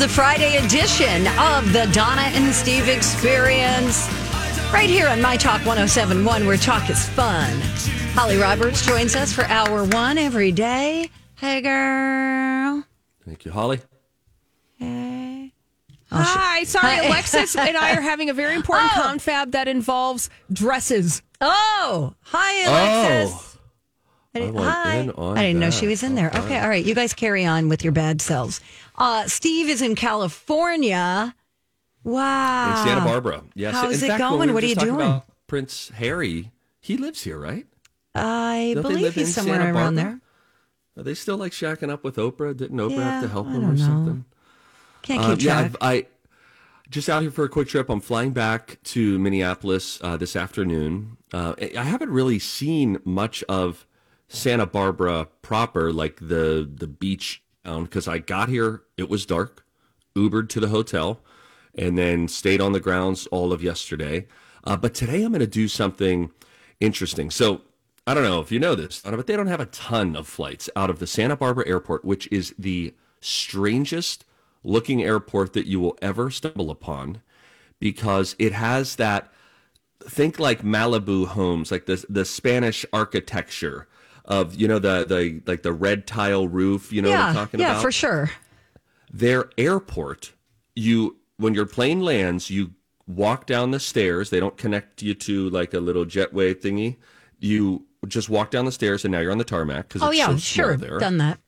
the Friday edition of the Donna and Steve Experience. Right here on My Talk 1071, where talk is fun. Holly Roberts joins us for hour one every day. Hey, girl. Thank you, Holly. Hey. Oh, hi, sorry, Hi. Alexis and I are having a very important Oh. confab that involves dresses. Oh, hi, oh. Alexis. Oh, I didn't, I hi. I didn't know she was in there. Okay, all right. You guys carry on with your bad selves. Uh, Steve is in California. Wow. in Santa Barbara. Yes. How's in it fact, going? we What are you doing? Prince Harry, he lives here, right? I Don't believe he's somewhere Santa around Barbara? there. Are they still like shacking up with Oprah? Didn't Oprah Yeah, have to help them or know. something? Can't keep Um, yeah, track. I, I just out here for a quick trip. I'm flying back to Minneapolis uh, this afternoon. Uh, I I haven't really seen much of Santa Barbara proper, like the the beach town, because I got here. It was dark. Ubered to the hotel, and then stayed on the grounds all of yesterday. Uh, but today I'm going to do something interesting. So I don't know if you know this, but they don't have a ton of flights out of the Santa Barbara airport, which is the strangest looking airport that you will ever stumble upon because it has that think like Malibu homes, like the the Spanish architecture of you know the the like the red tile roof. You know what I'm yeah, talking yeah, about? for sure. their airport, you when your plane lands, you walk down the stairs. They don't connect you to like a little jetway thingy. You just walk down the stairs, and now you're on the tarmac because Oh it's yeah, so sure. there. Done that.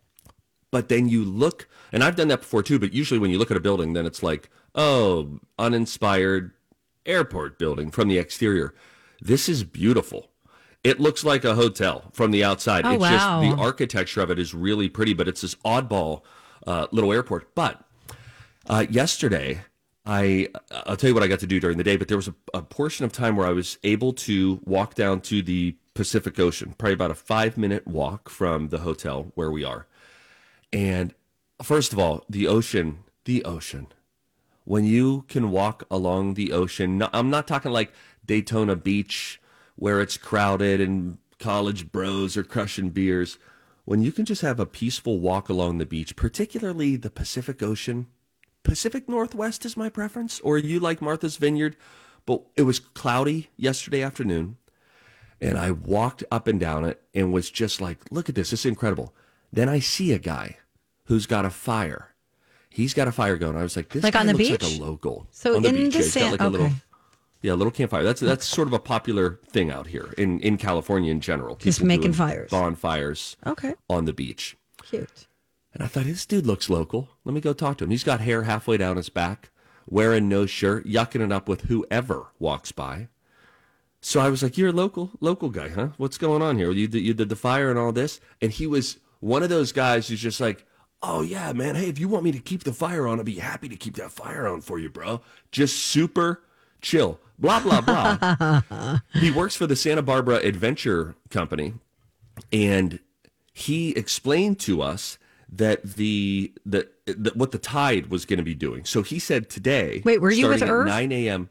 But then you look, and I've done that before too. But usually, when you look at a building, then it's like, oh, uninspired airport building from the exterior. This is beautiful. It looks like a hotel from the outside. Oh, it's wow. just the architecture of it is really pretty, but it's this oddball uh, little airport. But uh, yesterday, I I'll tell you what I got to do during the day, but there was a, a portion of time where I was able to walk down to the Pacific Ocean, probably about a five minute walk from the hotel where we are. And first of all, the ocean, the ocean. When you can walk along the ocean, no, I'm not talking like Daytona Beach where it's crowded and college bros are crushing beers. When you can just have a peaceful walk along the beach, particularly the Pacific Ocean, Pacific Northwest is my preference, or you like Martha's Vineyard, but it was cloudy yesterday afternoon, and I walked up and down it and was just like, look at this, is incredible. Then I see a guy who's got a fire. He's got a fire going. I was like, this Like guy on the looks beach? like a local. So on the in beach, the yeah, sand- like a little, okay. Yeah, a little campfire. That's that's sort of a popular thing out here in in California in general. Just making fires. bonfires Okay. on the beach. Cute. And I thought, this dude looks local. Let me go talk to him. He's got hair halfway down his back, wearing no shirt, yucking it up with whoever walks by. So I was like, you're a local, local guy, huh? What's going on here? You did, you did the fire and all this? And he was one of those guys who's just like, oh, yeah, man. Hey, if you want me to keep the fire on, I'd be happy to keep that fire on for you, bro. Just super chill. Blah, blah, blah. he works for the Santa Barbara Adventure Company and he explained to us that the that, that what the tide was going to be doing. So he said today. Wait, were you with Irv? Nine a.m.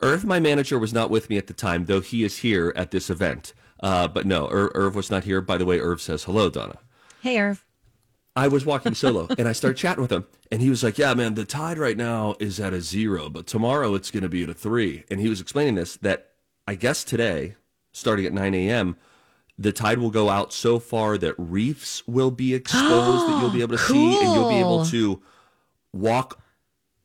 Irv, my manager, was not with me at the time, though he is here at this event. Uh, but no, Ir- Irv was not here. By the way, Irv says hello, Donna. Hey, Irv. I was walking solo and I started chatting with him. And he was like, Yeah, man, the tide right now is at a zero, but tomorrow it's going to be at a three. And he was explaining this that I guess today, starting at 9 a.m., the tide will go out so far that reefs will be exposed that you'll be able to see and you'll be able to walk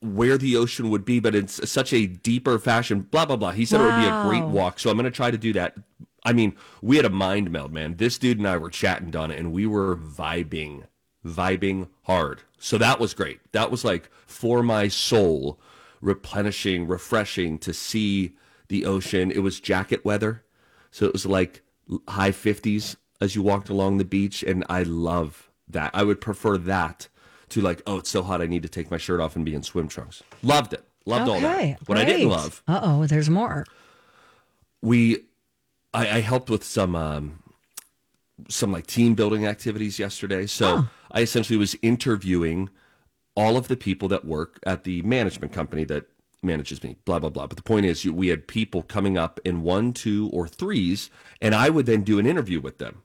where the ocean would be, but in such a deeper fashion. Blah, blah, blah. He said it would be a great walk. So I'm going to try to do that. I mean, we had a mind meld, man. This dude and I were chatting, Donna, and we were vibing, vibing hard. So that was great. That was like for my soul, replenishing, refreshing to see the ocean. It was jacket weather. So it was like high 50s as you walked along the beach. And I love that. I would prefer that to like, oh, it's so hot. I need to take my shirt off and be in swim trunks. Loved it. Loved all that. What I didn't love Uh oh, there's more. we I, I helped with some um, some like team building activities yesterday. So I essentially was interviewing all of the people that work at the management company that manages me. Blah blah blah. But the point is, we had people coming up in one, two, or threes, and I would then do an interview with them.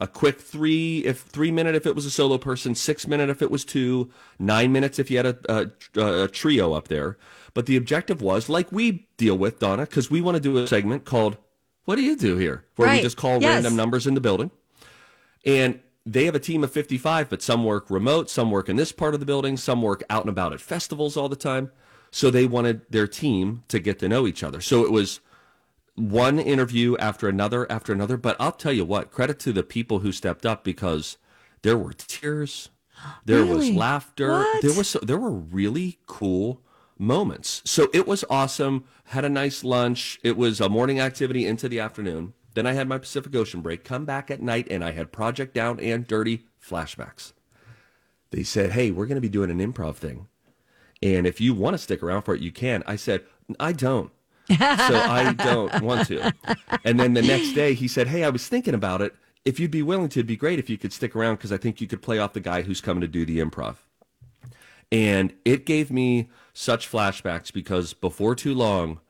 A quick three, if three minute if it was a solo person, six minute if it was two, nine minutes if you had a, a, a trio up there. But the objective was, like we deal with, Donna, because we want to do a segment called What Do You Do Here? Where Right. we just call Yes. random numbers in the building. And they have a team of 55, but some work remote, some work in this part of the building, some work out and about at festivals all the time. So they wanted their team to get to know each other. So it was one interview after another after another. But I'll tell you what, credit to the people who stepped up because there were tears, there was laughter, What? there was there were really cool moments. So it was awesome. Had a nice lunch. It was a morning activity into the afternoon. Then I had my Pacific Ocean break. Come back at night, and I had Project Down and Dirty flashbacks. They said, "Hey, we're going to be doing an improv thing, and if you want to stick around for it, you can." I said, "I don't." so I don't want to. And then the next day he said, Hey, I was thinking about it. If you'd be willing to, it'd be great if you could stick around because I think you could play off the guy who's coming to do the improv. And it gave me such flashbacks because before too long,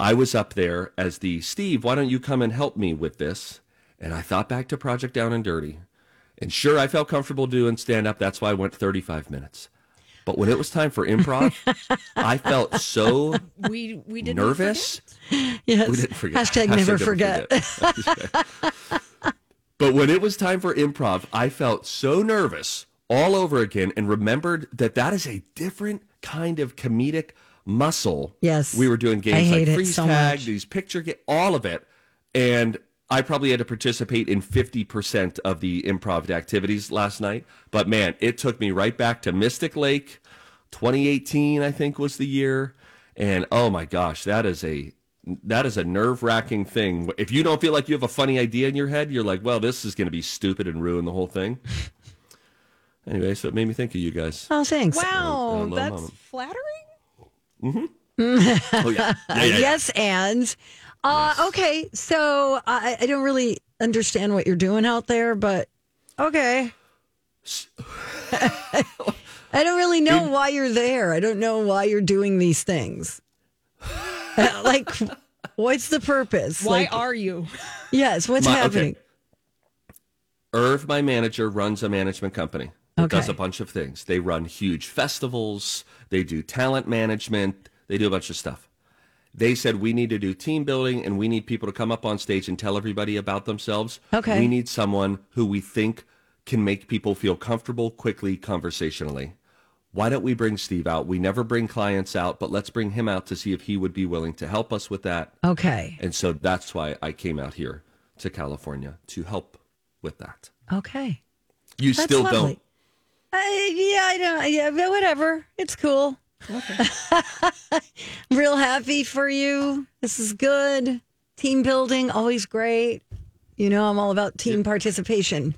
I was up there as the Steve, why don't you come and help me with this? And I thought back to Project Down and Dirty. And sure, I felt comfortable doing stand up. That's why I went 35 minutes. But when it was time for improv, I felt so We we didn't nervous. Yes. We didn't forget. Hashtag, never forget. but when it was time for improv, I felt so nervous all over again and remembered that that is a different kind of comedic muscle. Yes. We were doing I games hate like it freeze so tag, much. these picture ga- all of it. And I probably had to participate in 50% of the improv activities last night. But man, it took me right back to Mystic Lake. 2018, I think, was the year. And oh my gosh, that is a that is a nerve wracking thing. If you don't feel like you have a funny idea in your head, you're like, well, this is going to be stupid and ruin the whole thing. Anyway, so it made me think of you guys. Oh, thanks. Wow, love that's Mama. flattering. Oh yeah, yeah, yeah, yeah. Yes, and uh, okay. So I, I don't really understand what you're doing out there, but okay. I don't really know why you're there. I don't know why you're doing these things. Uh, like, what's the purpose? Why like, are you? yes, what's My- okay. happening? Irv, my manager, runs a management company. Okay. Does a bunch of things. They run huge festivals. They do talent management. They do a bunch of stuff. They said we need to do team building and we need people to come up on stage and tell everybody about themselves. Okay. We need someone who we think can make people feel comfortable quickly conversationally. Why don't we bring Steve out? We never bring clients out, but let's bring him out to see if he would be willing to help us with that. Okay. And so that's why I came out here to California to help with that. Okay. You That's still lovely. don't Uh, yeah, I don't. Yeah, but whatever. It's cool. Okay. Real happy for you. This is good. Team building, always great. You know, I'm all about team participation.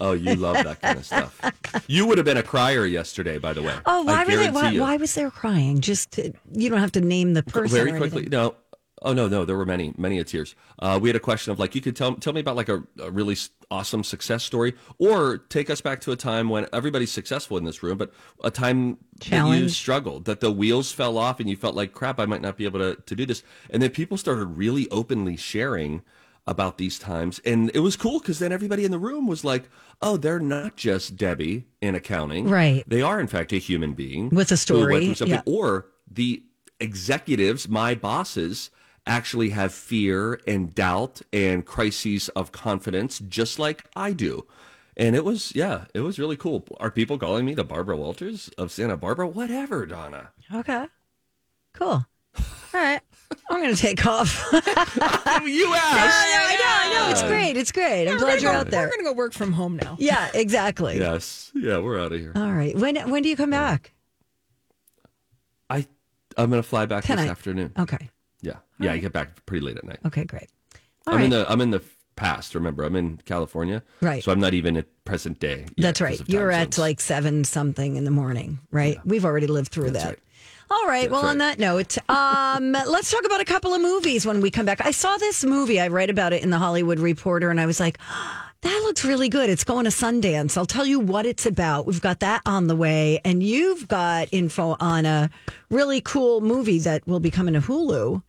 Oh, you love that kind of stuff. You would have been a crier yesterday, by the way. Oh, why I were they? Why, why was there crying? Just to, you don't have to name the person. Very or quickly. anything. No. Oh no, no, there were many, many a tears. Uh, we had a question of like, you could tell tell me about like a, a really s- awesome success story, or take us back to a time when everybody's successful in this room, but a time that you struggled, that the wheels fell off, and you felt like crap. I might not be able to to do this, and then people started really openly sharing about these times, and it was cool because then everybody in the room was like, "Oh, they're not just Debbie in accounting, Right. They are in fact a human being With a story, through something." yeah. or the executives, my bosses, actually have fear and doubt and crises of confidence, just like I do. And it was, yeah, it was really cool. Are people calling me the Barbara Walters of Santa Barbara? Whatever, Donna. Okay. Cool. All right. I'm going to take off. you I know, I know. It's great. It's great. I'm glad you're out there. We're gonna go work from home now. Yeah, exactly. Yes. Yeah, we're out of here. All right. When when do you come back? I, I'm going to fly back Tonight. this afternoon. Okay. Yeah. Yeah, I get back pretty late at night. Okay, great. All I'm right. in the I'm in the past. Remember, I'm in California, Right. So I'm not even at present day. That's right. You're at zones. like seven something in the morning, right? We've already lived through That's that. right. All right. Well, on that note, um, let's talk about a couple of movies when we come back. I saw this movie. I read about it in the Hollywood Reporter, and I was like, that looks really good. It's going to Sundance. I'll tell you what it's about. We've got that on the way, and you've got info on a really cool movie that will be coming to Hulu.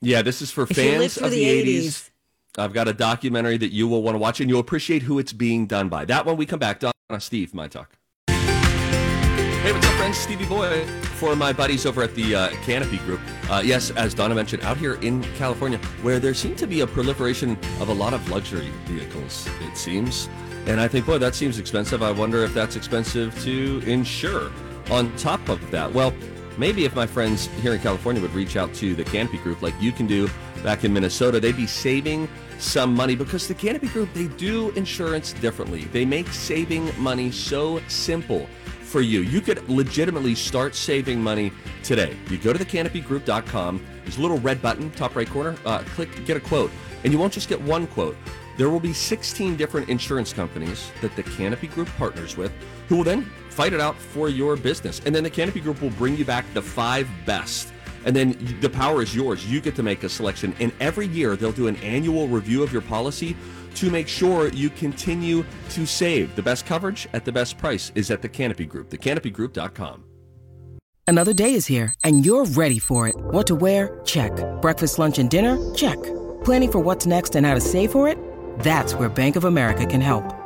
Yeah, this is for If fans of the the 80s. 80s I've got a documentary that you will want to watch, and you'll appreciate who it's being done by. That one we come back. Donna, Steve, my talk. Hey, what's up, friends? Stevie Boy for my buddies over at the uh, Canopy Group. Uh, yes, as Donna mentioned, out here in California, where there seems to be a proliferation of a lot of luxury vehicles, it seems. And I think, boy, that seems expensive. I wonder if that's expensive to insure. On top of that, well, maybe if my friends here in California would reach out to the Canopy Group like you can do back in Minnesota, they'd be saving some money because the Canopy Group, they do insurance differently. They make saving money so simple for you. You could legitimately start saving money today. You go to thecanopygroup.com. There's a little red button, top right corner. Uh, click get a quote. And you won't just get one quote. There will be 16 different insurance companies that the Canopy Group partners with who will then fight it out for your business. And then the Canopy Group will bring you back the five best. And then the power is yours. You get to make a selection. And every year they'll do an annual review of your policy to make sure you continue to save. The best coverage at the best price is at the Canopy Group, thecanopygroup.com. Another day is here, and you're ready for it. What to wear? Check. Breakfast, lunch, and dinner? Check. Planning for what's next and how to save for it? That's where Bank of America can help.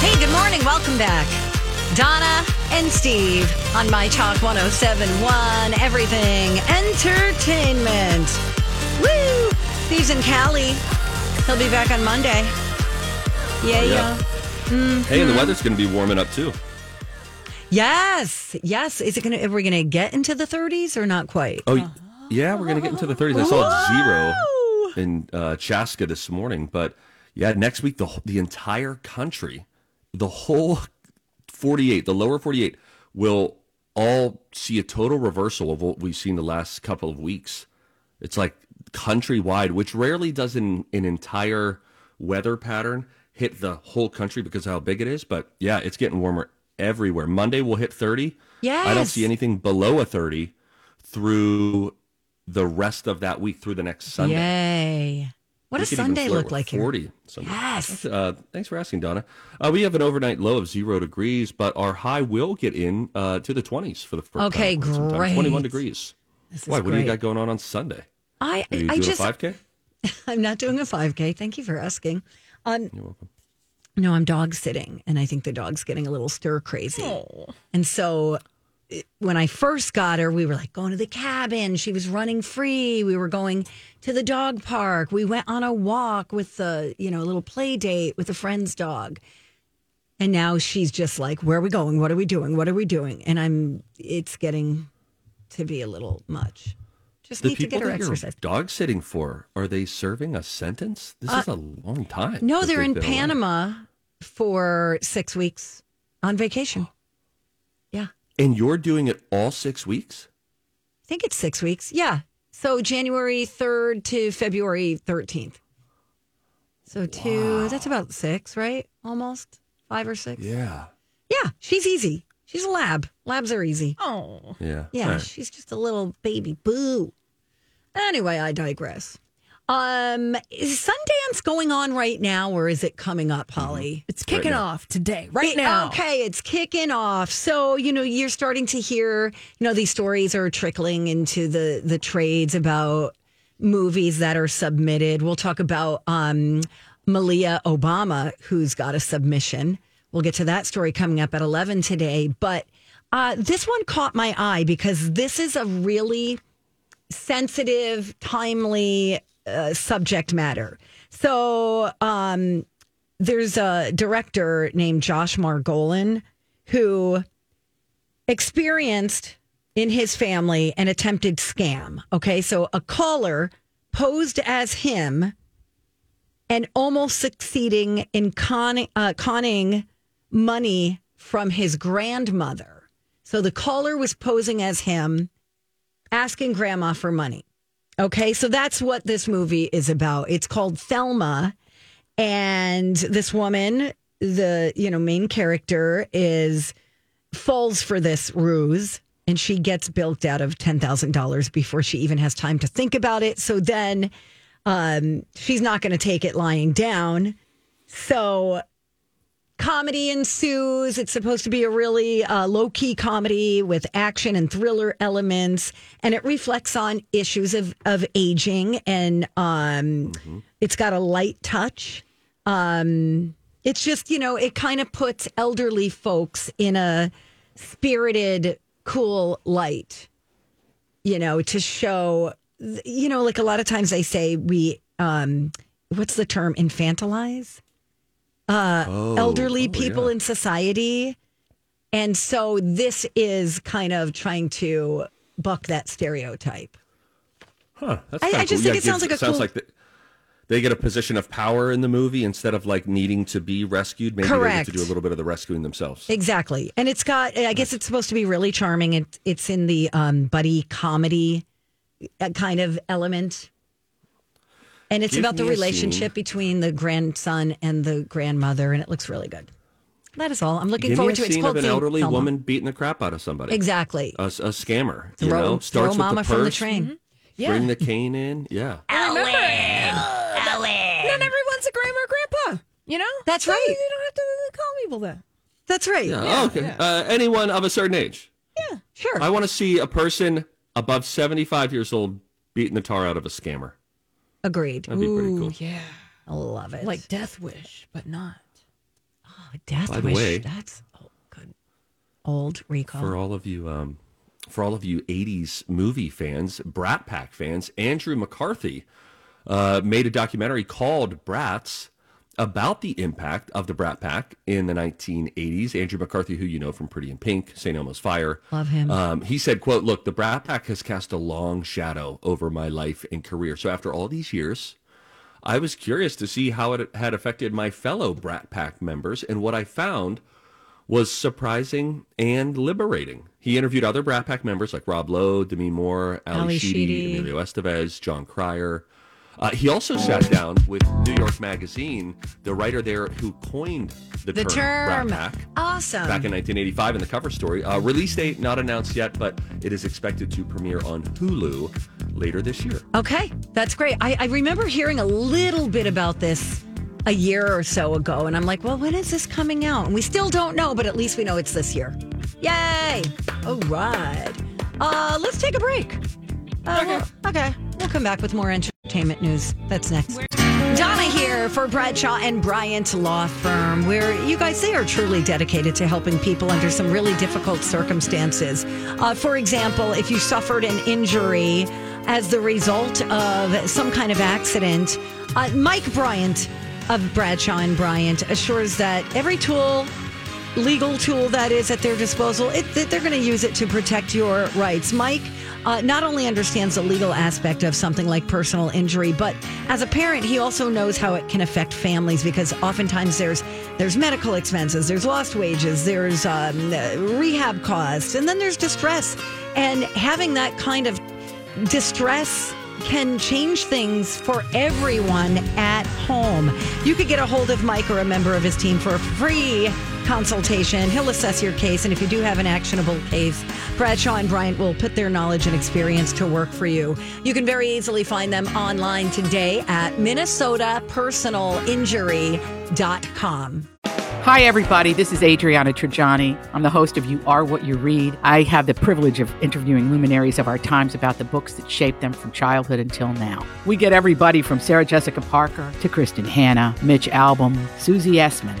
Hey, good morning. Welcome back. Donna and Steve on My Talk 1071, Everything Entertainment. Woo! Steve's in Cali. He'll be back on Monday. Yeah, yeah. yeah. Hey, and the weather's going to be warming up too. Yes, yes. Is it going to? Are we going to get into the 30s or not quite? Oh, yeah. We're going to get into the 30s. I saw zero in uh, Chaska this morning, but yeah, next week the the entire country the whole 48, the lower 48, will all see a total reversal of what we've seen the last couple of weeks. It's like countrywide, which rarely does an, an entire weather pattern hit the whole country because of how big it is. But yeah, it's getting warmer everywhere. Monday will hit 30. Yes. I don't see anything below a 30 through the rest of that week through the next Sunday. Yay. What does Sunday look like 40 here? Sunday. Yes. Uh, thanks for asking, Donna. Uh, we have an overnight low of zero degrees, but our high will get in uh, to the 20s for the first okay, time. Okay, great. 21 degrees. This Why? What great. do you got going on on Sunday? I, Are you I doing just, a 5K? I'm not doing a 5K. Thank you for asking. Um, You're welcome. No, I'm dog sitting, and I think the dog's getting a little stir crazy. Oh. And so when I first got her, we were like going to the cabin. She was running free. We were going to the dog park. We went on a walk with the, you know, a little play date with a friend's dog. And now she's just like, where are we going? What are we doing? What are we doing? And I'm, it's getting to be a little much. Just the need to get her exercise. dog sitting for, are they serving a sentence? This is a long time. Uh, No, they're in away. Panama for six weeks on vacation. Yeah. And you're doing it all six weeks? I think it's six weeks. Yeah. So January 3rd to February 13th. So two, that's about six, right? Almost five or six. Yeah. Yeah. She's easy. She's a lab. Labs are easy. Oh. Yeah. Yeah. All right. She's just a little baby boo. Anyway, I digress. Um, is Sundance going on right now or is it coming up, Holly? It's kicking now. off today, right It- now. Okay, it's kicking off. So, you know, you're starting to hear, you know, these stories are trickling into the the trades about movies that are submitted. We'll talk about um Malia Obama, who's got a submission. We'll get to that story coming up at 11 today. But uh, this one caught my eye because this is a really sensitive, timely uh, subject matter. So, um, there's a director named Josh Margolin who experienced in his family an attempted scam. Okay, so a caller posed as him and almost succeeding in conning, uh, conning money from his grandmother. So the caller was posing as him, asking grandma for money. Okay, so that's what this movie is about. It's called Thelma, and this woman, the you know main character, is falls for this ruse, and she gets bilked out of ten thousand dollars before she even has time to think about it. So then, um, she's not going to take it lying down. So comedy ensues. It's supposed to be a really uh, low key comedy with action and thriller elements, and it reflects on issues of of aging, and um, it's got a light touch. Um, it's just you know it kind of puts elderly folks in a spirited, cool light. You know to show, you know, like a lot of times they say we, um, what's the term, infantilize uh, elderly oh, people yeah. in society. And so this is kind of trying to buck that stereotype. Huh. That's I- I just cool. think it sounds like a sounds cool- like the, they get a position of power in the movie instead of like needing to be rescued. Maybe they Correct. get to do a little bit of the rescuing themselves. Exactly. And it's got, I guess it's supposed to be really charming. It, it's in the um, buddy comedy uh, kind of element. And it's Give about the relationship scene. between the grandson and the grandmother, and it looks really good. That is all. I'm looking Give me forward a to it. It's scene called of an elderly Thelma. woman beating the crap out of somebody. Exactly. A, a scammer. you Throw, know, throw starts mama with the from the purse, train. Yeah. Bring the cane in. Yeah. Remember, not everyone's a grandma or grandpa. You know, That's So right. You don't have to call people that. That's right. Yeah. Yeah, oh, okay. yeah. Uh, anyone of a certain age. Yeah. Sure. I want to see a person above 75 years old beating the tar out of a scammer. Agreed. That'd be pretty cool. Yeah, I love it. like Death Wish, but not. Oh, Death By the Wish. way- that's oh, good. Old recall. For all of you, um, for all of you '80s movie fans, Brat Pack fans, Andrew McCarthy uh, made a documentary called Brats about the impact of the Brat Pack in the 1980s. Andrew McCarthy, who you know from Pretty in Pink, St. Elmo's Fire, Love him. Um, he said, "quote Look, the Brat Pack has cast a long shadow over my life and career. So after all these years." I was curious to see how it had affected my fellow Brat Pack members, and what I found was surprising and liberating. He interviewed other Brat Pack members like Rob Lowe, Demi Moore, Ally, Ally Sheedy, Sheedy. Emilio Estevez, Jon Cryer. Uh, he also sat down with New York Magazine, the writer there who coined the, the term. Brat Pack Awesome. back in 1985 in the cover story. Uh, release date not announced yet, but it is expected to premiere on Hulu later this year. okay, that's great. I, I remember hearing a little bit about this a year or so ago, and I'm like, well, when is this coming out? And we still don't know, but at least we know it's this year. Yay! All right. Uh, let's take a break. Uh, okay. okay. We'll come back with more entertainment news. That's next. Donna here for Bradshaw and Bryant Law Firm, where you guys, they are truly dedicated to helping people under some really difficult circumstances. Uh, for example, if you suffered an injury as the result of some kind of accident, uh, Mike Bryant of Bradshaw and Bryant assures that every tool legal tool that is at their disposal, it, they're going to use it to protect your rights. Mike uh, not only understands the legal aspect of something like personal injury, but as a parent, he also knows how it can affect families because oftentimes there's there's medical expenses, there's lost wages, there's um, rehab costs, and then there's distress. And having that kind of distress can change things for everyone at home. You could get a hold of Mike or a member of his team for free consultation. He'll assess your case, and if you do have an actionable case, Bradshaw and Bryant will put their knowledge and experience to work for you. You can very easily find them online today at minnesotapersonalinjury.com. Hi, everybody. This is Adriana Trigiani. I'm the host of You Are What You Read. I have the privilege of interviewing luminaries of our times about the books that shaped them from childhood until now. We get everybody from Sarah Jessica Parker to Kristin Hannah, Mitch Albom, Susie Essman,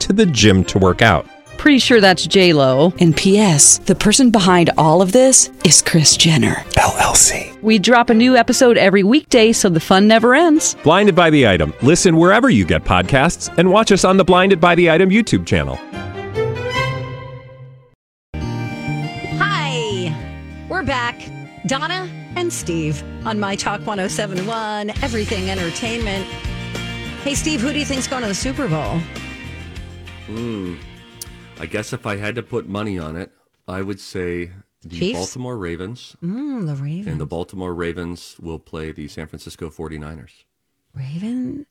to the gym to work out. Pretty sure that's J Lo. And P.S. The person behind all of this is Kris Jenner LLC. We drop a new episode every weekday, so the fun never ends. Blinded by the item. Listen wherever you get podcasts, and watch us on the Blinded by the Item YouTube channel. Hi, we're back. Donna and Steve on My Talk 1071, Everything Entertainment. Hey, Steve, who do you think's going to the Super Bowl? I guess if I had to put money on it, I would say the Chiefs? Baltimore Ravens. Mm, the Ravens. And the Baltimore Ravens will play the San Francisco 49ers. Raven,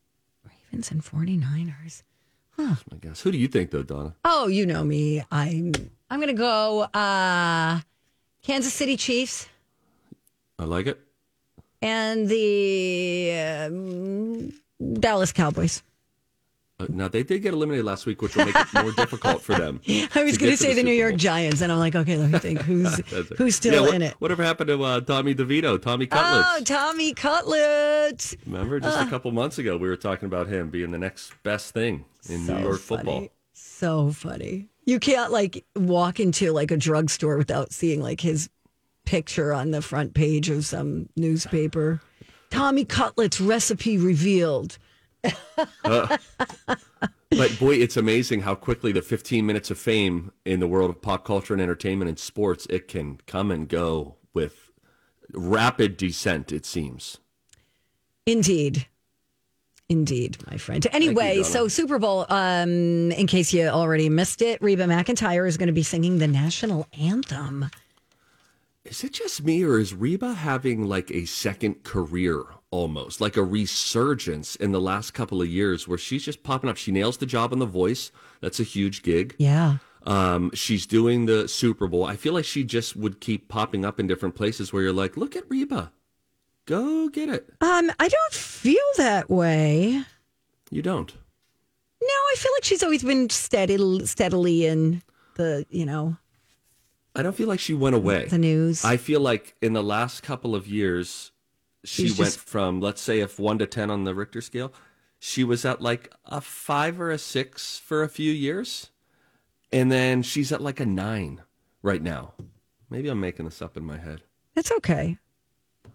Ravens and 49ers. Huh. My guess. Who do you think, though, Donna? Oh, you know me. I'm I'm going to go uh Kansas City Chiefs I like it. and the um, Dallas Cowboys. Uh, now, they did get eliminated last week, which will make it more difficult for them. I was going to say the, New York Giants, and I'm like, okay, let me think. Who's who's still Yeah, what- in it? Whatever happened to uh, Tommy DeVito, Tommy Cutlets? Oh, Tommy Cutlets. Remember, just a couple months ago, we were talking about him being the next best thing in New York football. So funny. You can't like walk into like a drugstore without seeing like his picture on the front page of some newspaper. Tommy Cutlets recipe revealed. But boy, it's amazing how quickly the 15 minutes of fame in the world of pop culture and entertainment and sports it can come and go with rapid descent. It seems. Indeed. Indeed, my friend. Anyway, Donna. so Super Bowl, um, in case you already missed it, Reba McEntire is going to be singing the national anthem. Is it just me, or is Reba having like a second career almost, like a resurgence in the last couple of years, where she's just popping up? She nails the job on The Voice. That's a huge gig. Yeah. Um, she's doing the Super Bowl. I feel like she just would keep popping up in different places where you're like, look at Reba, go get it. Um, I don't feel that way. You don't. No, I feel like she's always been steady, steadily in the, you know, I don't feel like she went away. the news. I feel like in the last couple of years, she She's went just- from, let's say, if one to 10 on the Richter scale, she was at like a five or a six for a few years. And then she's at like a nine right now. Maybe I'm making this up in my head. It's okay.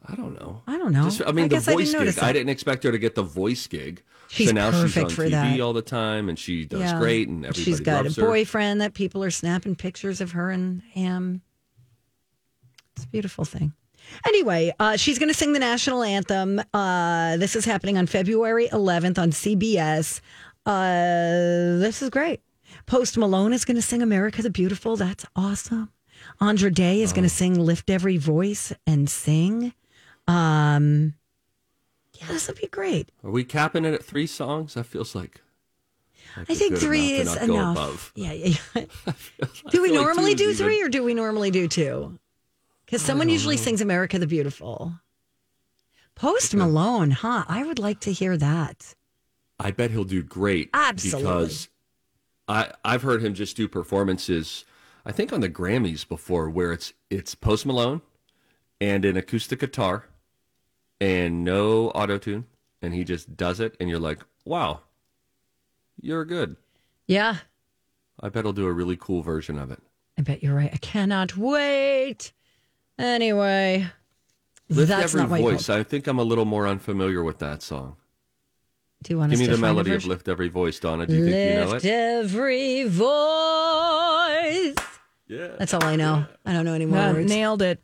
I don't know. I don't know. Just, I mean, I the guess I voice gig. I didn't expect her to get the voice gig. She's so now she's perfect on for TV that. all the time, and she does great, and everybody She's got a her. boyfriend that people are snapping pictures of her and him. It's a beautiful thing. Anyway, uh, she's going to sing the national anthem. Uh, this is happening on February 11th on CBS. Uh, this is great. Post Malone is going to sing America the Beautiful. That's awesome. Andra Day is going Oh. to sing Lift Every Voice and Sing. Um, yeah, this will be great. Are we capping it at three songs? That feels like. like I think three enough is enough. above. Yeah, yeah. yeah. Do we feel like normally do three even- or do we normally do two? Because someone usually sings America the Beautiful. Post Malone, huh? I would like to hear that. I bet he'll do great. Absolutely. Because I I've heard him just do performances. I think on the Grammys before, where it's it's Post Malone and an acoustic guitar and no auto tune, and he just does it, and you're like, wow, you're good. Yeah, I bet he'll do a really cool version of it. I bet you're right. I cannot wait. Anyway, Lift that's every not what voice. called- I think I'm a little more unfamiliar with that song. Do you want to? Give me to the melody of? Lift Every Voice, Donna. Do you think you know Lift it? every voice. Yeah. That's all I know. I don't know any more Uh, words. nailed it.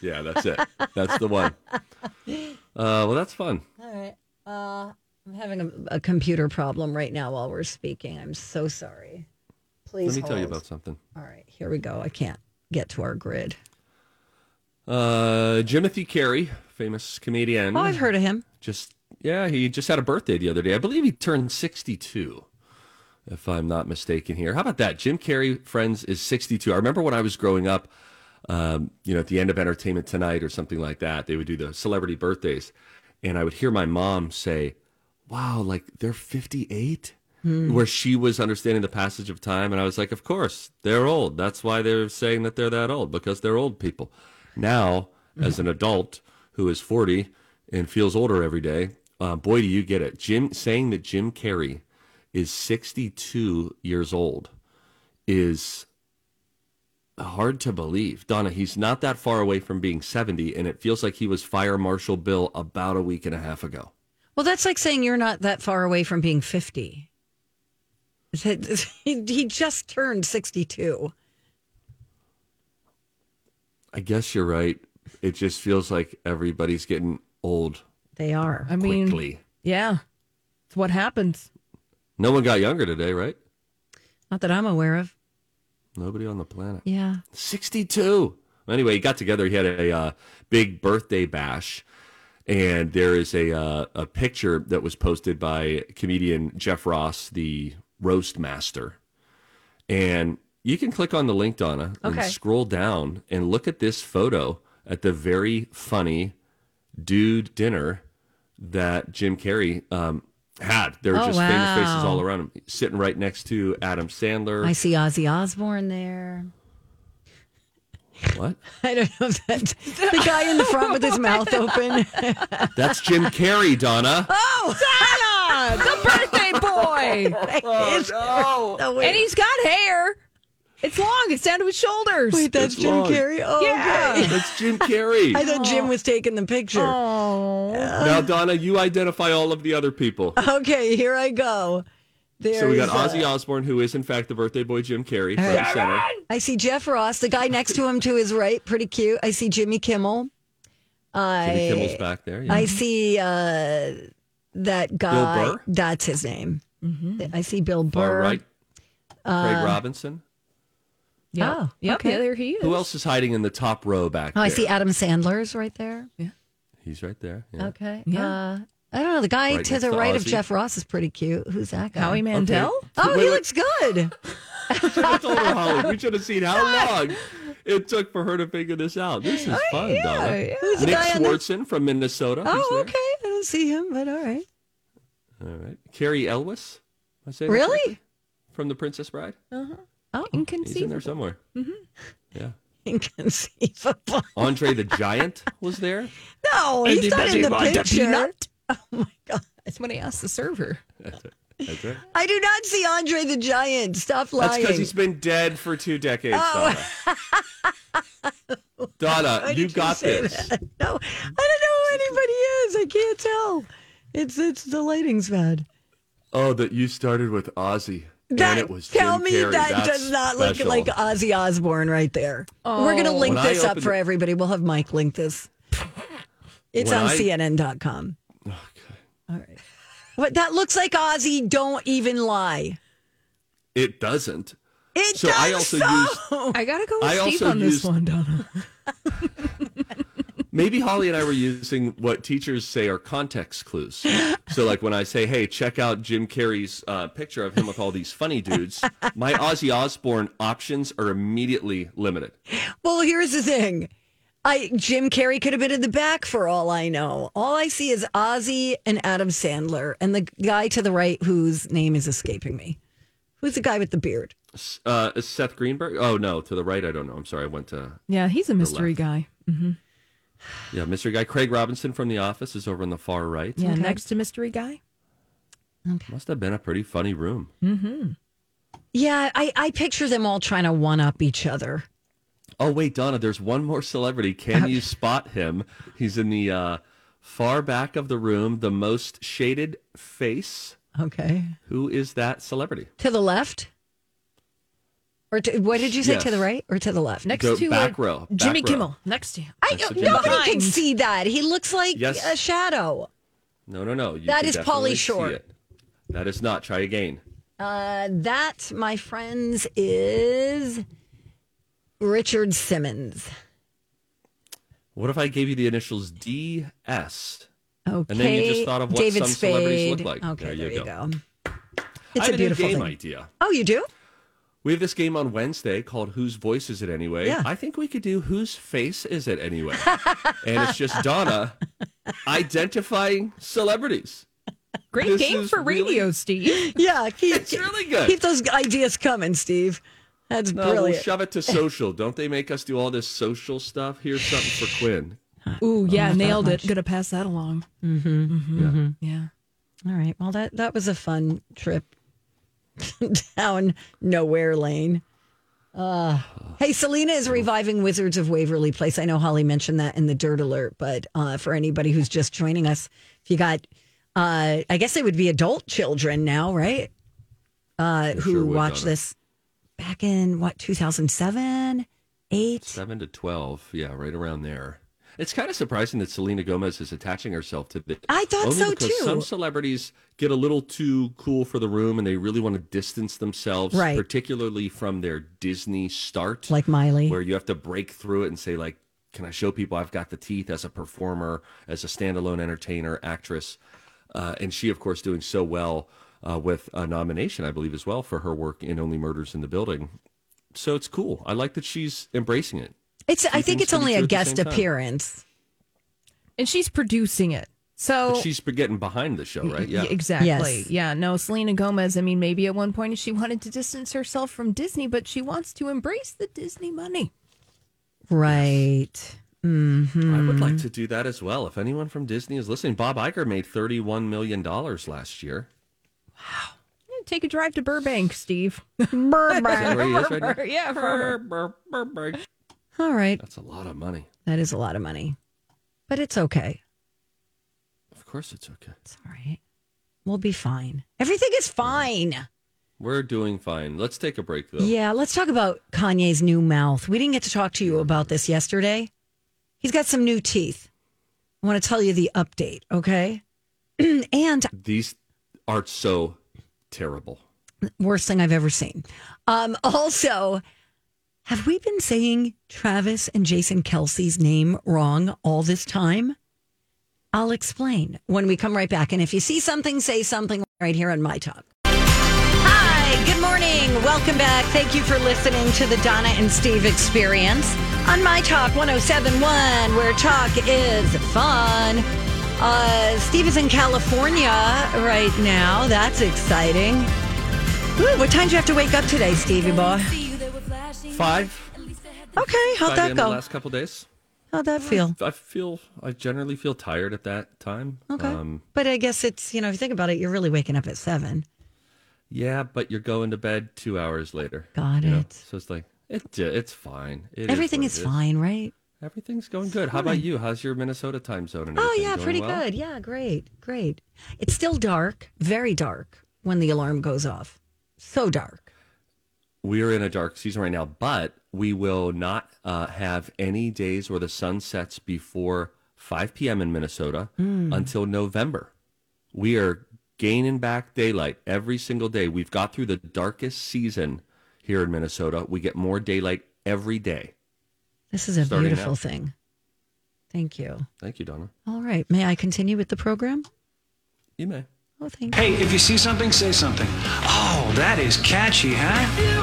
Yeah, that's it. That's the one. Uh, well, that's fun. All right. Uh, I'm having a, a computer problem right now while we're speaking. I'm so sorry. Please Let me tell you about something. All right, here we go. I can't get to our grid. Uh, Jimothy Carrey, famous comedian. Oh, I've heard of him. Just yeah, he just had a birthday the other day. I believe he turned 62, if I'm not mistaken. Here, how about that? Jim Carrey, friends, is 62. I remember when I was growing up. Um, you know, at the end of Entertainment Tonight or something like that, they would do the celebrity birthdays, and I would hear my mom say, "Wow, like they're 58." where she was understanding the passage of time. And I was like, of course, they're old. That's why they're saying that they're that old, because they're old people. Now, as an adult who is 40 and feels older every day, uh, boy, do you get it. Jim saying that Jim Carrey is 62 years old is hard to believe. Donna, he's not that far away from being 70, and it feels like he was Fire Marshal Bill about a week and a half ago. Well, that's like saying you're not that far away from being 50. He he just turned 62. I guess you're right. It just feels like everybody's getting old They are. I mean, quickly. yeah, it's what happens. No one got younger today, right? Not that I'm aware of. Nobody on the planet. Yeah. 62. Anyway, he got together. He had a uh, big birthday bash. And there is a, uh, a picture that was posted by comedian Jeff Ross, the roast master. And you can click on the link, Donna, and Okay. scroll down and look at this photo at the very funny dude dinner that Jim Carrey um, had. There were Oh, just famous faces all around him, sitting right next to Adam Sandler. I see Ozzy Osbourne there. what? I don't know if that's the guy in the front with his mouth open. That's Jim Carrey, Donna. Oh, Santa, the birthday boy, Oh, no. Oh, and he's got hair. It's long. It's down to his shoulders. Wait, that's It's Jim long. Carrey? Oh, Yeah. okay. That's Jim Carrey. I thought Jim was taking the picture. Oh, Now, Donna, you identify all of the other people. Okay, here I go. There So we got is, uh, Ozzy Osbourne, who is in fact the birthday boy Jim Carrey, front and center. I see Jeff Ross, the guy next to him to his right, pretty cute. I see Jimmy Kimmel. I Jimmy Kimmel's back there. Yeah. I see uh, that guy. Burr? That's his name. I see Bill Burr. Far right. Craig Robinson. Yeah. Oh, yep. okay. Yeah, there he is. Who else is hiding in the top row back Oh, I there? see Adam Sandler's right there. Yeah. He's right there. Yeah. Okay. Yeah. Uh, I don't know. The guy Right to next the to right of Ozzy. Jeff Ross is pretty cute. Who's that guy? Howie Mandel. Oh, he looks good. I told her, Holly, we should have seen how long it took for her to figure this out. This is fun, Donna. Who's the Nick guy on the- Swardson from Minnesota. He's Oh, there. okay. I don't see him, but all right. All right. Cary Elwes. Am I saying that Really? correctly? From The Princess Bride. Oh, inconceivable. He's in there somewhere. Mm-hmm. Yeah. inconceivable. Andre the Giant was there. No, he's not in the picture. Oh my god! That's what he asked the server. That's it. That's right. I do not see Andre the Giant. Stop lying. That's because he's been dead for two decades, Oh. Donna. Donna, you got this. that? No, I don't know who anybody is. I can't tell. It's it's the lighting's bad. Oh, that you started with Ozzy. That, and it was tell Jim me Carrey. that That's does not special. look like Ozzy Osbourne right there. We're going to oh. link When I this up opened for it- everybody. We'll have Mike link this. It's When on I- CNN.com. Okay. All right. But that looks like Ozzy. Don't even lie. It doesn't. It So does I also so. used I gotta go with I Steve also on this used- one, Donna. Maybe Holly and I were using what teachers say are context clues. So, like when I say, "Hey, check out Jim Carrey's uh, picture of him with all these funny dudes," my Ozzy Osbourne options are immediately limited. Well, here's the thing. I Jim Carrey could have been in the back for all I know. All I see is Ozzy and Adam Sandler, and the guy to the right whose name is escaping me. Who's the guy with the beard? Uh, Seth Greenberg? Oh no, to the right. I don't know. I'm sorry. I went to Yeah, he's a mystery left. guy. Yeah, Mr. Guy Craig Robinson from The Office is over on the far right. Yeah, next to mystery guy. Okay. Must have been a pretty funny room. Mm-hmm. Yeah, I, I picture them all trying to one up each other. Oh wait, Donna, there's one more celebrity. Can you spot him? He's in the uh, far back of the room, the most shaded face. Okay. Who is that celebrity? To the left? Or to, what did you say? Yes. To the right or to the left? Next Go to back uh, row, back Jimmy row. Kimmel. Next to him. I, That's the nobody Carrey. can see that. He looks like Yes. a shadow. No, no, no. You That can is Pauly Shore. That is not. Try again. Uh, that, my friends, is Richard Simmons. What if I gave you the initials DS? Okay. And then you just thought of what David some celebrities look like. Okay, There there, you you go. go. It's have a beautiful new game thing. idea. Oh, you do? We have this game on Wednesday called Whose Voice Is It Anyway? Yeah. I think we could do Whose Face Is It Anyway? and it's just Donna identifying celebrities. Great This game is for radio, Steve. Yeah, keep, It's really good. Keep those ideas coming, Steve. That's No, we'll shove it to social. Don't they make us do all this social stuff? Here's something for Quinn. Ooh, yeah, nailed it. Gonna pass that along. Mm-hmm, mm-hmm, mm-hmm. Yeah. All right. Well, that that was a fun trip down nowhere lane. Uh, hey, Selena is reviving Wizards of Waverly Place. I know Holly mentioned that in the Dirt Alert, but uh, for anybody who's just joining us, if you got, uh, I guess it would be adult children now, right? Uh, who sure would, watched Donna. this back in what 2007, eight? Seven to twelve, yeah, right around there. It's kind of surprising that Selena Gomez is attaching herself to this. I thought Only so, because too. Some celebrities get a little too cool for the room, and they really want to distance themselves, Right. particularly from their Disney start, Like Miley. where you have to break through it and say, like, "Can I show people I've got the teeth as a performer, as a standalone entertainer, actress?" Uh, and she, of course, doing so well uh, with a nomination, I believe, as well for her work in Only Murders in the Building. So it's cool. I like that she's embracing it. It's. I think it's only a guest same time. appearance. And she's producing it. So But she's getting behind the show, right? Yeah. Exactly. Yes. Yeah. No, Selena Gomez, I mean, maybe at one point she wanted to distance herself from Disney, but she wants to embrace the Disney money. Right. Mm-hmm. I would like to do that as well. If anyone from Disney is listening, Bob Iger made $31 million last year. Yeah, Take a drive to Burbank, Steve. Burbank. that where he is right yeah. Brr. All right. That's a lot of money. That is a lot of money, but it's okay. Of course it's okay. It's all right. We'll be fine. Everything is fine. We're doing fine. Let's take a break, though. Yeah, let's talk about Kanye's new mouth. We didn't get to talk to you about this yesterday. He's got some new teeth. I want to tell you the update, okay? and These are so terrible. worst thing I've ever seen. Um, also, have we been saying Travis and Jason Kelce's name wrong all this time? I'll explain when we come right back. And if you see something, say something right here on My Talk. Hi, good morning. Welcome back. Thank you for listening to the Donna and Steve experience on My Talk 1071, where talk is fun. Uh, Steve is in California right now. That's exciting. Ooh, what time do you have to wake up today, Stevie boy? Five? Okay, how'd that go? last couple days. How'd that feel? I feel, I generally feel tired at that time. Okay. Um, but I guess it's, you know, if you think about it, you're really waking up at seven. yeah, but you're going to bed two hours later. Got you know? it. So it's like, it, it's fine. It Everything is, it fine, right? Everything's going good. How about you? How's your Minnesota time zone Oh, yeah, Going pretty well? good. Yeah, great, great. It's still dark, very dark when the alarm goes off. So dark. We are in a dark season right now, but we will not uh, have any days where the sun sets before 5 p.m. in Minnesota Hmm. until November. We are gaining back daylight every single day. We've got through the darkest season here in Minnesota. We get more daylight every day. This is a beautiful now. thing. Thank you. Thank you, Donna. All right. May I continue with the program? You may. Oh, thank you. Hey, if you see something, say something. Oh, that is catchy, huh?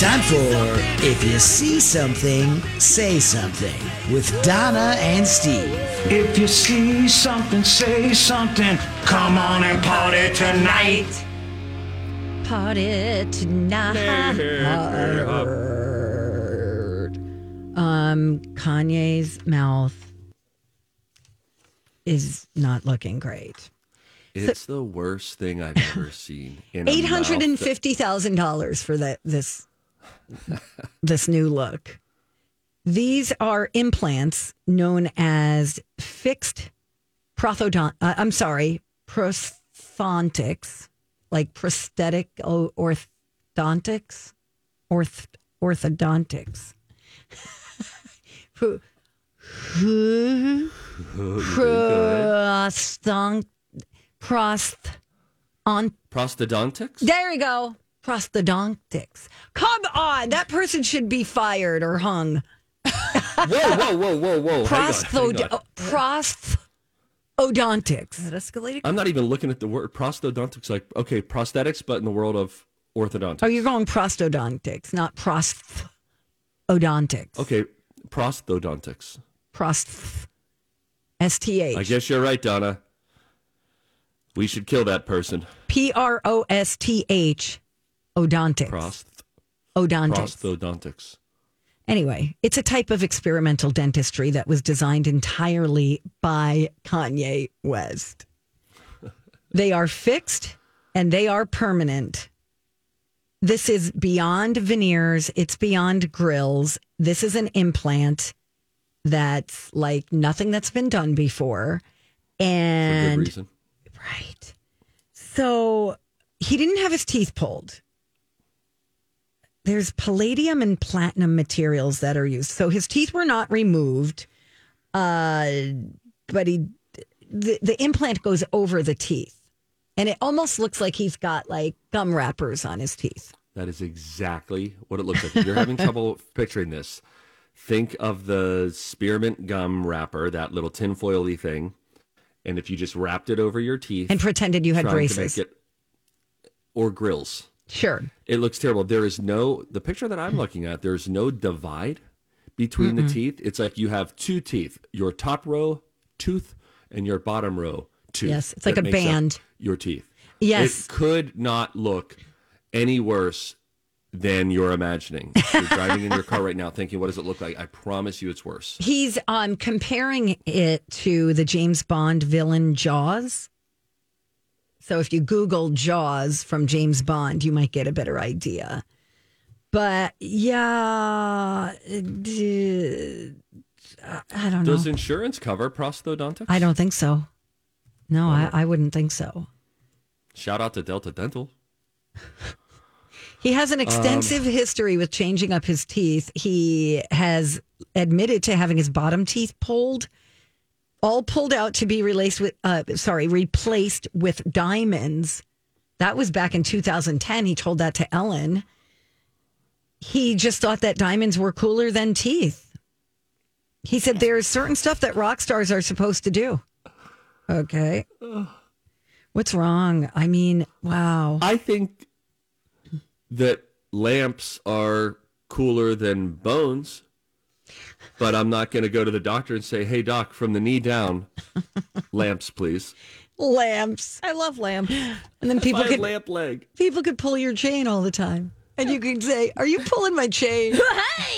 Time for If You See Something, Say Something with Donna and Steve. If you see something, say something. Come on and party tonight. Party tonight. Um, Kanye's mouth is not looking great. It's the worst thing I've ever seen. In a Eight hundred and mouth that- fifty thousand dollars for that this this new look. These are implants known as fixed prosthodont. Uh, I'm sorry, prosthontics, like prosthetic orthodontics, orth orthodontics. Pro- Prosthon, prost, on Prosthodontics? there you go. Prosthodontics. Come on. That person should be fired or hung. whoa, whoa, whoa, whoa, whoa. Hang on, Prosthod- hang on. prosthodontics. That escalated. I'm not even looking at the word prosthodontics. Like, okay, prosthetics, but in the world of orthodontics. Oh, you're going prosthodontics, not prosthodontics. Okay, prosthodontics. Prost. S T I H. guess you're right, Donna. We should kill that person. P R O S T H, odontics. Prost- Odontics. prosthodontics. Anyway, it's a type of experimental dentistry that was designed entirely by Kanye West. they are fixed and they are permanent. This is beyond veneers, it's beyond grills. This is an implant that's like nothing that's been done before. For good And reason. Right. So he didn't have his teeth pulled. There's palladium and platinum materials that are used. So his teeth were not removed. Uh, but he the, the implant goes over the teeth. And it almost looks like he's got like gum wrappers on his teeth. That is exactly what it looks like. If you're having trouble picturing this, think of the spearmint gum wrapper, that little tinfoily thing. And if you just wrapped it over your teeth And pretended you had braces. it- or grills. Sure. It looks terrible. There is no the picture that I'm looking at. There's no divide between the Mm-mm. teeth. It's like you have two teeth: your top row tooth and your bottom row tooth. Yes, it's like a band. Your teeth. Yes. it could not look any worse than you're imagining. You're driving in your car right now, thinking, "What does it look like?" I promise you, it's worse. He's um comparing it to the James Bond villain Jaws. So if you Google Jaws from James Bond, you might get a better idea. But yeah, d- I don't know. Does insurance cover prosthodontics? I don't think so. No, I, I wouldn't think so. Shout out to Delta Dental. He has an Um, extensive history with changing up his teeth. He has admitted to having his bottom teeth pulled, all pulled out to be replaced with, uh, sorry, replaced with diamonds. That was back in 2010. He told that to Ellen. He just thought that diamonds were cooler than teeth. He said there's certain stuff that rock stars are supposed to do. Okay. What's wrong? I mean, wow. I think that lamps are cooler than bones, but I'm not going to go to the doctor and say, "Hey, doc, from the knee down, lamps, please." lamps. I love lamps. And then people My could lamp leg. people could pull your chain all the time. And you could say, Are you pulling my chain?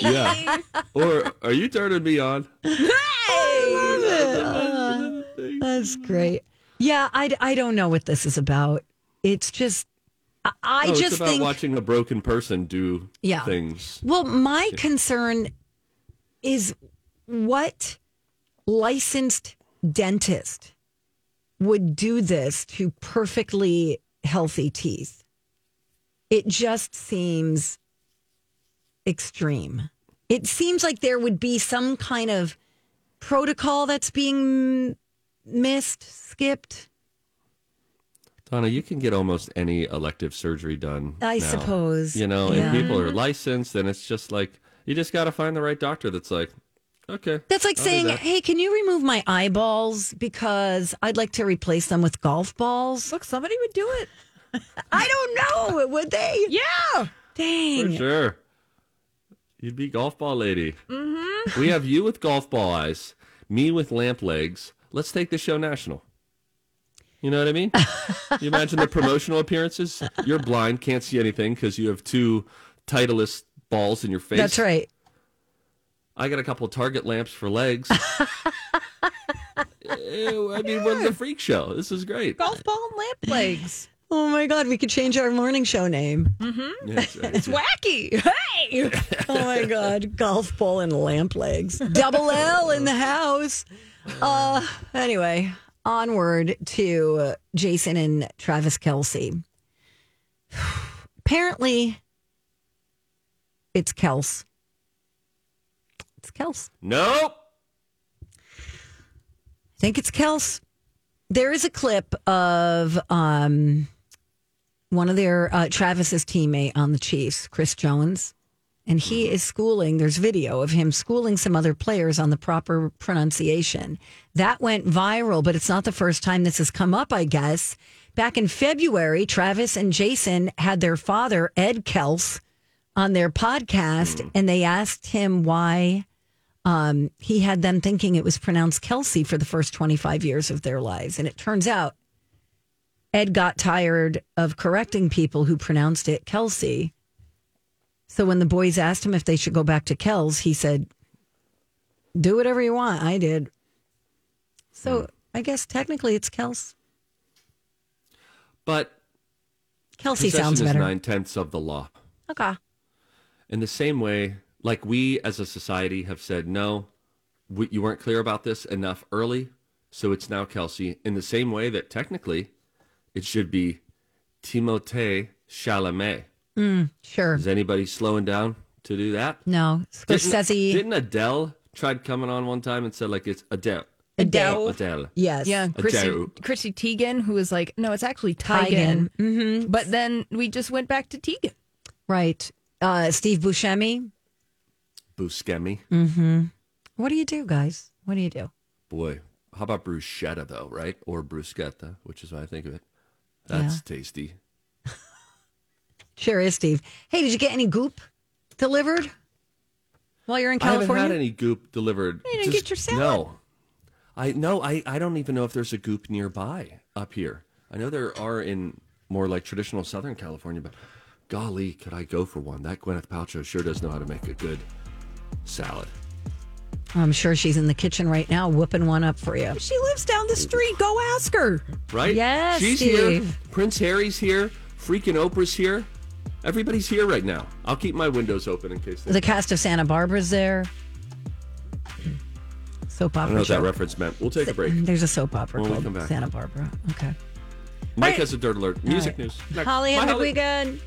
Yeah. or are you turning me on? Hey! That's great. Yeah, I, I don't know what this is about. It's just, I, I Oh, it's just about think. watching a broken person do Yeah. things. Well, my concern is what licensed dentist would do this to perfectly healthy teeth. It just seems extreme. It seems like there would be some kind of protocol that's being missed, skipped. Donna, you can get almost any elective surgery done. I now. suppose, You know, yeah. and people are licensed, and it's just like you just got to find the right doctor that's like, okay. That's like I'll saying, that. "Hey, can you remove my eyeballs because I'd like to replace them with golf balls?" Look, somebody would do it. I don't know. Would they? Yeah. Dang. For sure. You'd be golf ball lady. Mm-hmm. We have you with golf ball eyes, me with lamp legs. Let's take the show national. You know what I mean? you imagine the promotional appearances? You're blind, can't see anything because you have two Titleist balls in your face. That's right. I got a couple of Target lamps for legs. I mean, we're the freak show. This is great. Golf ball and lamp legs. Oh my God, we could change our morning show name. Mm-hmm. Yeah, right. It's wacky. Hey. Oh my God, golf ball and lamp legs. Double L in the house. Uh, anyway, onward to uh, Jason and Travis Kelce. Apparently, it's Kels. It's Kels. Nope. I think it's Kels. There is a clip of um, one of their uh, Travis's teammate on the Chiefs, Chris Jones, and he is schooling. There's video of him schooling some other players on the proper pronunciation. That went viral, but it's not the first time this has come up. I guess back in February, Travis and Jason had their father Ed Kels on their podcast, and they asked him why um, he had them thinking it was pronounced Kelsey for the first 25 years of their lives. And it turns out Ed got tired of correcting people who pronounced it Kelsey. So when the boys asked him if they should go back to Kels, he said, "Do whatever you want." I did. So I guess technically it's Kels. But Kelsey sounds better. nine tenths of the law. Okay. In the same way, like we as a society have said, no, we, you weren't clear about this enough early, so it's now Kelsey. In the same way that technically it should be Timothée Chalamet. Mm, sure. Is anybody slowing down to do that? No. Didn't, Scorsese. didn't Adele tried coming on one time and said like it's Adele? Adele. Adele. Yes. Yeah, Chrissy, Adele. Chrissy Teigen, who was like, no, it's actually Teigen. Teigen. Mm-hmm. But then we just went back to Teigen. Right. Uh, Steve Buscemi. Buscemi. Mm-hmm. What do you do, guys? What do you do? Boy, how about bruschetta though, right? Or bruschetta, which is what I think of it. That's Yeah. tasty. Sure is, Steve. Hey, did you get any goop delivered while you're in California? I haven't had any goop delivered. You didn't get your salad? No. I no, I, I don't even know if there's a goop nearby up here. I know there are in more like traditional Southern California, but golly, could I go for one? That Gwyneth Paltrow sure does know how to make a good salad. I'm sure she's in the kitchen right now whooping one up for you. She lives down the street. Go ask her. Right? Yes, She's Steve. here. Prince Harry's here. Freaking Oprah's here. Everybody's here right now. I'll keep my windows open in case. The cast of Santa Barbara's there. Soap opera. I don't know what that reference meant. We'll take a break. There's a soap opera When called. Santa Barbara. Okay. Mike has a dirt alert. Music right. news. Next. Holly, Bye, have Holly. weekend.